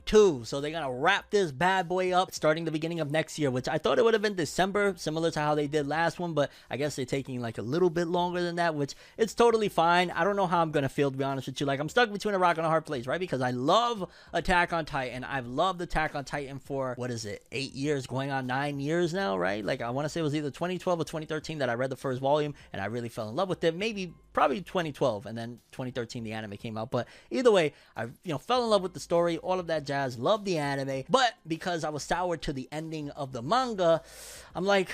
2022. So they're gonna wrap this bad boy up starting the beginning of next year, which I thought it would have been December, similar to how they did last one, but I guess they're taking like a little bit longer than that, which it's totally fine. I don't know how I'm gonna feel to be honest with you. Like I'm stuck between a rock and a hard place, right? Because I love Attack on Titan. I've loved Attack on Titan for what is it, eight years, going on nine years now, right? Like I want to say it was either 2012 or 2013 that I read the first volume and I really fell in love with it. Maybe probably 2012 and then 2013 the anime came out. But either way, I you know fell in love with the story, all of that jazz, loved the anime. But because I was soured to the ending of the manga, I'm like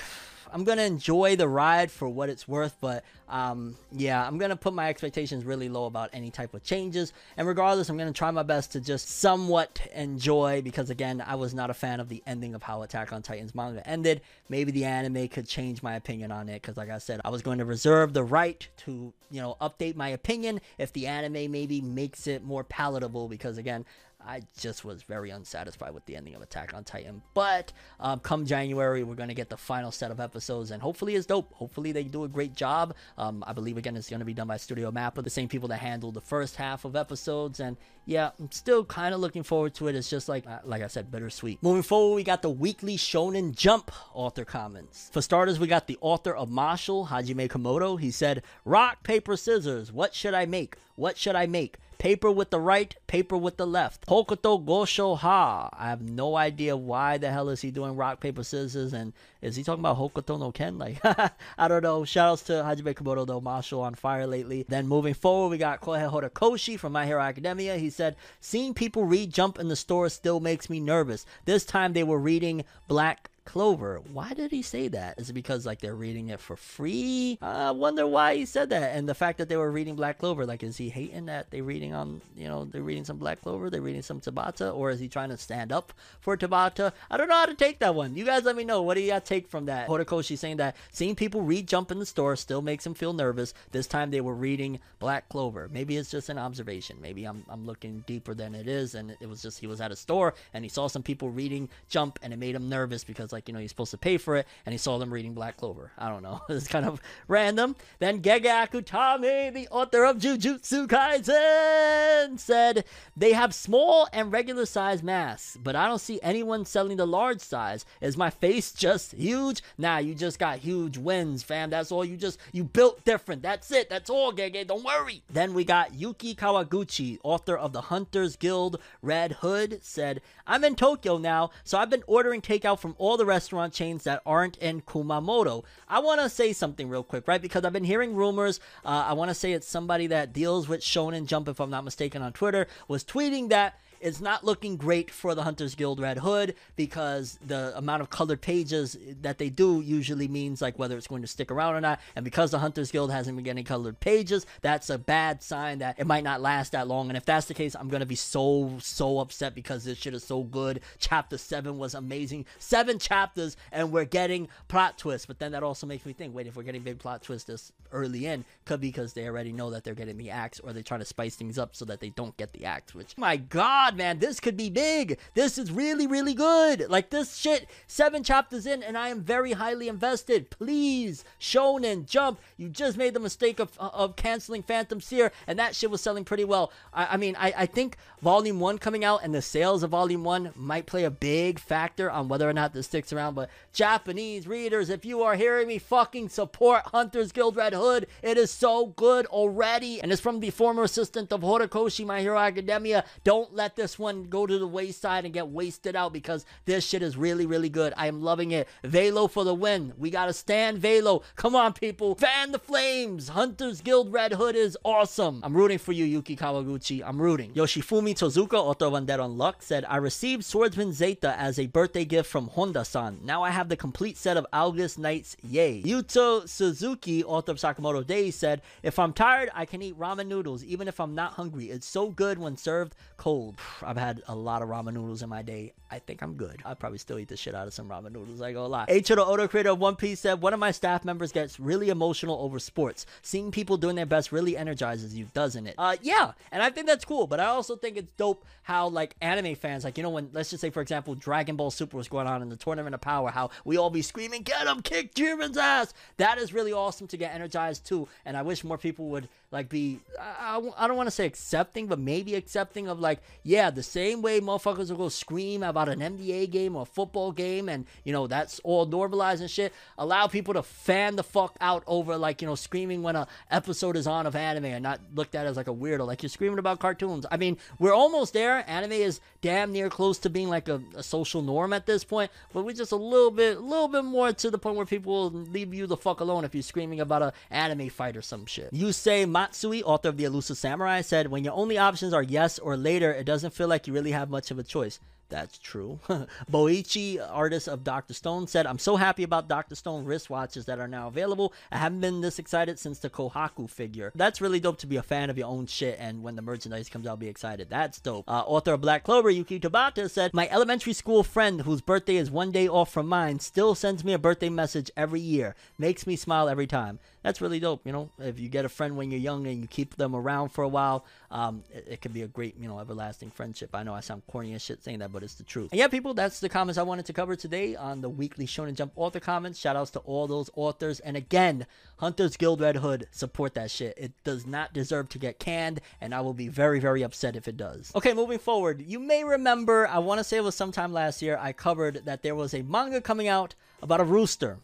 I'm gonna enjoy the ride for what it's worth, but um, yeah, I'm gonna put my expectations really low about any type of changes. And regardless, I'm gonna try my best to just somewhat enjoy because again, I was not a fan of the ending of how Attack on Titan's manga ended. Maybe the anime could change my opinion on it because, like I said, I was going to reserve the right to you know update my opinion if the anime maybe makes it more palatable because again I just was very unsatisfied with the ending of Attack on Titan. But um, come January, we're going to get the final set of episodes, and hopefully it's dope. Hopefully they do a great job. Um, I believe, again, it's going to be done by Studio Mappa, the same people that handled the first half of episodes. And yeah, I'm still kind of looking forward to it. It's just like, uh, like I said, bittersweet. Moving forward, we got the weekly Shonen Jump author comments. For starters, we got the author of Mashle, Hajime Komoto. He said, Rock, paper, scissors. What should I make? What should I make? Paper with the right, paper with the left. Hokuto Gosho Ha. I have no idea why the hell is he doing rock, paper, scissors, and is he talking about Hokuto no Ken? Like, I don't know. Shoutouts to Hajime Komoto, though, Mashle on fire lately. Then moving forward, we got Kohei Horikoshi from My Hero Academia. He said, Seeing people read Jump in the store still makes me nervous. This time they were reading Black Clover. Why did he say that? Is it because like they're reading it for free? I wonder why he said that. And the fact that they were reading Black Clover, like, is he hating that they're reading on, you know, they're reading some Black Clover, they're reading some Tabata, or is he trying to stand up for Tabata? I don't know how to take that one. You guys let me know. What do you take from that? Horikoshi saying that seeing people read Jump in the store still makes him feel nervous. This time they were reading Black Clover. Maybe it's just an observation. Maybe I'm, I'm looking deeper than it is, and it was just he was at a store and he saw some people reading Jump, and it made him nervous because, like, you know, you're supposed to pay for it, and he saw them reading Black Clover. I don't know. it's kind of random. Then Gege Akutami, the author of Jujutsu Kaisen, said they have small and regular size masks, but I don't see anyone selling the large size. Is my face just huge? Nah, you just got huge wins, fam. That's all you just you built different. That's it. That's all, Gege. Don't worry. Then we got Yuki Kawaguchi, author of the Hunters Guild Red Hood, said, I'm in Tokyo now, so I've been ordering takeout from all the restaurant chains that aren't in Kumamoto. I want to say something real quick, right? Because I've been hearing rumors. Uh, I want to say it's somebody that deals with Shonen Jump, if I'm not mistaken, on Twitter, was tweeting that it's not looking great for the Hunters Guild Red Hood because the amount of colored pages that they do usually means like whether it's going to stick around or not. And because the Hunters Guild hasn't been getting colored pages, that's a bad sign that it might not last that long. And if that's the case, I'm gonna be so so upset because this shit is so good. Chapter seven was amazing. Seven chapters, and we're getting plot twists. But then that also makes me think: wait, if we're getting big plot twists this early in, could be because they already know that they're getting the axe, or they're trying to spice things up so that they don't get the axe. Which, my God, man, this could be big. This is really, really good. Like this shit, seven chapters in, and I am very highly invested. Please, Shonen Jump, you just made the mistake of of canceling Phantom Seer, and that shit was selling pretty well. I, I mean, I, I think Volume One coming out and the sales of Volume One might play a big factor on whether or not this sticks around. But Japanese readers, if you are hearing me, fucking support Hunters Guild Red Hood. It is so good already, and it's from the former assistant of Horikoshi, My Hero Academia. Don't let this one go to the wayside and get wasted out because this shit is really, really good. I am loving it. Velo for the win. We gotta stand Velo. Come on, people. Fan the flames. Hunters Guild Red Hood is awesome. I'm rooting for you, Yuki Kawaguchi. I'm rooting. Yoshifumi Tozuka, author of Undead Unluck, said, I received Swordsman Zeta as a birthday gift from Honda-san. Now I have the complete set of August Knights. Yay. Yuto Suzuki, author of Sakamoto Days, said, If I'm tired, I can eat ramen noodles, even if I'm not hungry. It's so good when served cold. I've had a lot of ramen noodles in my day. I think I'm good. I'd probably still eat the shit out of some ramen noodles. I go a lot. H. the Odo creator of One Piece said, One of my staff members gets really emotional over sports. Seeing people doing their best really energizes you, doesn't it? Uh, yeah. And I think that's cool. But I also think it's dope how, like, anime fans, like, you know, when, let's just say, for example, Dragon Ball Super was going on in the Tournament of Power, how we all be screaming, Get him, kick Jiren's ass. That is really awesome to get energized too. And I wish more people would, like, be, I, I don't want to say accepting, but maybe accepting of, like, yeah, the same way motherfuckers will go scream about an NBA game or football game and, you know, that's all normalized and shit. Allow people to fan the fuck out over, like, you know, screaming when a episode is on of anime and not looked at as like a weirdo. Like, you're screaming about cartoons. I mean, we're almost there. Anime is damn near close to being like a, a social norm at this point, but we're just a little bit, a little bit more to the point where people will leave you the fuck alone if you're screaming about a anime fight or some shit. Yusei Matsui, author of The Elusive Samurai, said, When your only options are yes or later, it doesn't feel like you really have much of a choice. That's true. Boichi, artist of Dr. Stone, said, I'm so happy about Dr. Stone wristwatches that are now available. I haven't been this excited since the Kohaku figure. That's really dope to be a fan of your own shit, and when the merchandise comes out, be excited. That's dope. Uh, author of Black Clover, Yuki Tabata, said, My elementary school friend, whose birthday is one day off from mine, still sends me a birthday message every year. Makes me smile every time. That's really dope, you know? If you get a friend when you're young and you keep them around for a while, um, it, it be a great, you know, everlasting friendship. I know I sound corny as shit saying that, but it's the truth. And yeah, people, that's the comments I wanted to cover today on the weekly Shonen Jump author comments. Shout outs to all those authors. And again, Hunters Guild Red Hood, support that shit. It does not deserve to get canned, and I will be very, very upset if it does. Okay, moving forward, you may remember, I want to say it was sometime last year, I covered that there was a manga coming out about a rooster.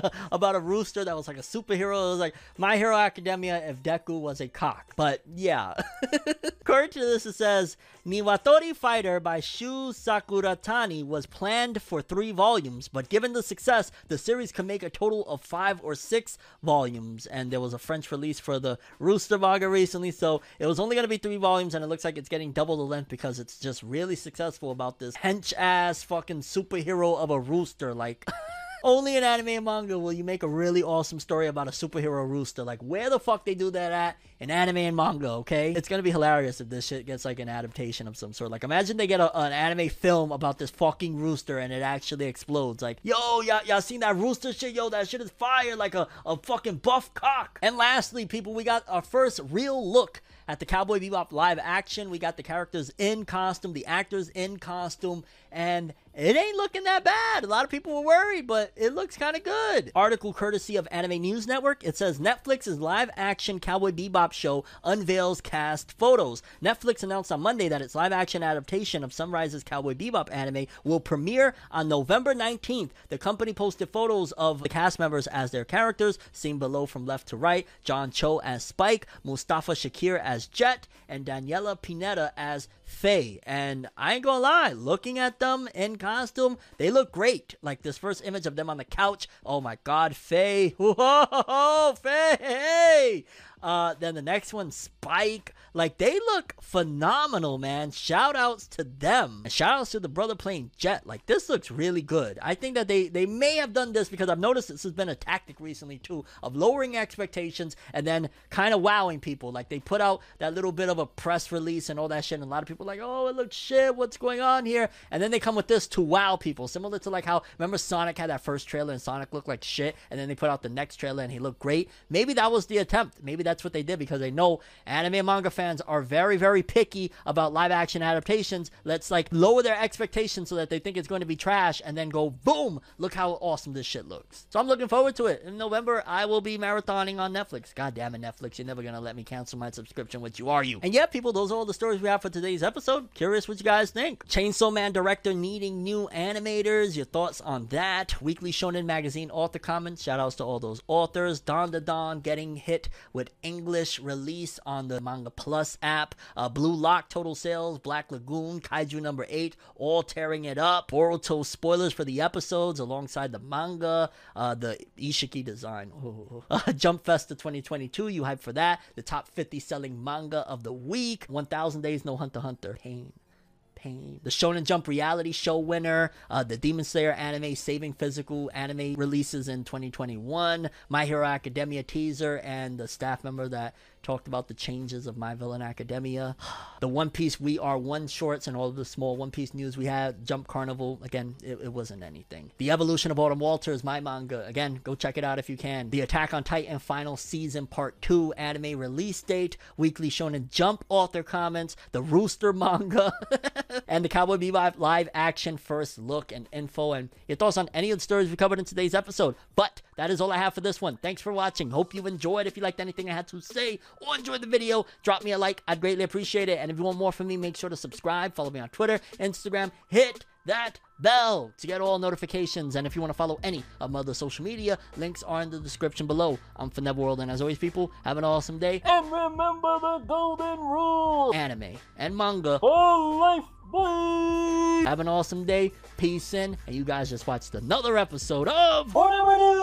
about a rooster that was like a superhero. It was like My Hero Academia if Deku was a cock. But yeah. According to this, it says Niwatori Fighter by Shu Sakuratani was planned for three volumes, but given the success, the series could make a total of five or six volumes. And there was a French release for the Rooster manga recently, so it was only going to be three volumes, and it looks like it's getting double the length because it's just really successful about this hench ass fucking superhero of a rooster. Like. Only in anime and manga will you make a really awesome story about a superhero rooster. Like, where the fuck they do that at in anime and manga, okay? It's gonna be hilarious if this shit gets like an adaptation of some sort. Like, imagine they get a, an anime film about this fucking rooster and it actually explodes. Like, yo, y'all, y'all seen that rooster shit? Yo, that shit is fire like a, a fucking buff cock. And lastly, people, we got our first real look at the Cowboy Bebop live action. We got the characters in costume, the actors in costume, and it ain't looking that bad. A lot of people were worried, but it looks kind of good. Article courtesy of Anime News Network. It says Netflix's live action Cowboy Bebop show unveils cast photos. Netflix announced on Monday that its live action adaptation of Sunrise's Cowboy Bebop anime will premiere on November 19th. The company posted photos of the cast members as their characters, seen below from left to right. John Cho as Spike, Mustafa Shakir as Jet, and Daniela Pineda as Faye. And I ain't gonna lie, looking at them in costume, they look great. Like this first image of them on the couch. Oh my god, Faye. Whoa, Faye. Uh, then the next one, Spike. Like they look phenomenal, man. Shout outs to them. Shout outs to the brother playing Jet. Like this looks really good. I think that they they may have done this because I've noticed this has been a tactic recently too of lowering expectations and then kind of wowing people. Like they put out that little bit of a press release and all that shit, and a lot of people like, oh, it looks shit. What's going on here? And then they come with this to wow people, similar to like how remember Sonic had that first trailer and Sonic looked like shit, and then they put out the next trailer and he looked great. Maybe that was the attempt. Maybe that's what they did because they know anime and manga fans are very, very picky about live action adaptations. Let's like lower their expectations so that they think it's going to be trash and then go boom, look how awesome this shit looks. So I'm looking forward to it. In November, I will be marathoning on Netflix. God damn it, Netflix, you're never gonna let me cancel my subscription, which you are you. And yeah, people, those are all the stories we have for today's episode. Curious what you guys think. Chainsaw Man director needing new animators. Your thoughts on that? Weekly Shonen Magazine author comments. Shout outs to all those authors. Dandadan getting hit with English release on the Manga Plus app. Uh, Blue Lock total sales. Black Lagoon, Kaiju number eight, all tearing it up. Boruto spoilers for the episodes alongside the manga. Uh, the Isshiki design. Uh, Jump Festa 2022. You hype for that? The top 50 selling manga of the week. 1000 Days No Hunter Hunter. Pain. Pain. The Shonen Jump reality show winner, uh, the Demon Slayer anime Saving Physical anime releases in 2021, My Hero Academia teaser, and the staff member that talked about the changes of My Villain Academia, the One Piece We Are One shorts, and all of the small One Piece news we had. Jump Carnival, again, it, it wasn't anything. The Evolution of Autumn Walters, my manga, again, go check it out if you can. The Attack on Titan final season part 2 anime release date, Weekly Shonen Jump author comments, the Rooster manga, and the Cowboy Bebop live action first look and info, and your thoughts on any of the stories we covered in today's episode. But that is all I have for this one. Thanks for watching. Hope you enjoyed. If you liked anything I had to say or enjoyed the video, drop me a like. I'd greatly appreciate it. And if you want more from me, make sure to subscribe. Follow me on Twitter, Instagram. Hit that bell to get all notifications. And if you want to follow any of my other social media, links are in the description below. I'm Fineb World, and as always, people, have an awesome day. And remember the golden rule anime and manga for life. Bye. Have an awesome day. Peace in. And you guys just watched another episode of Whatever News.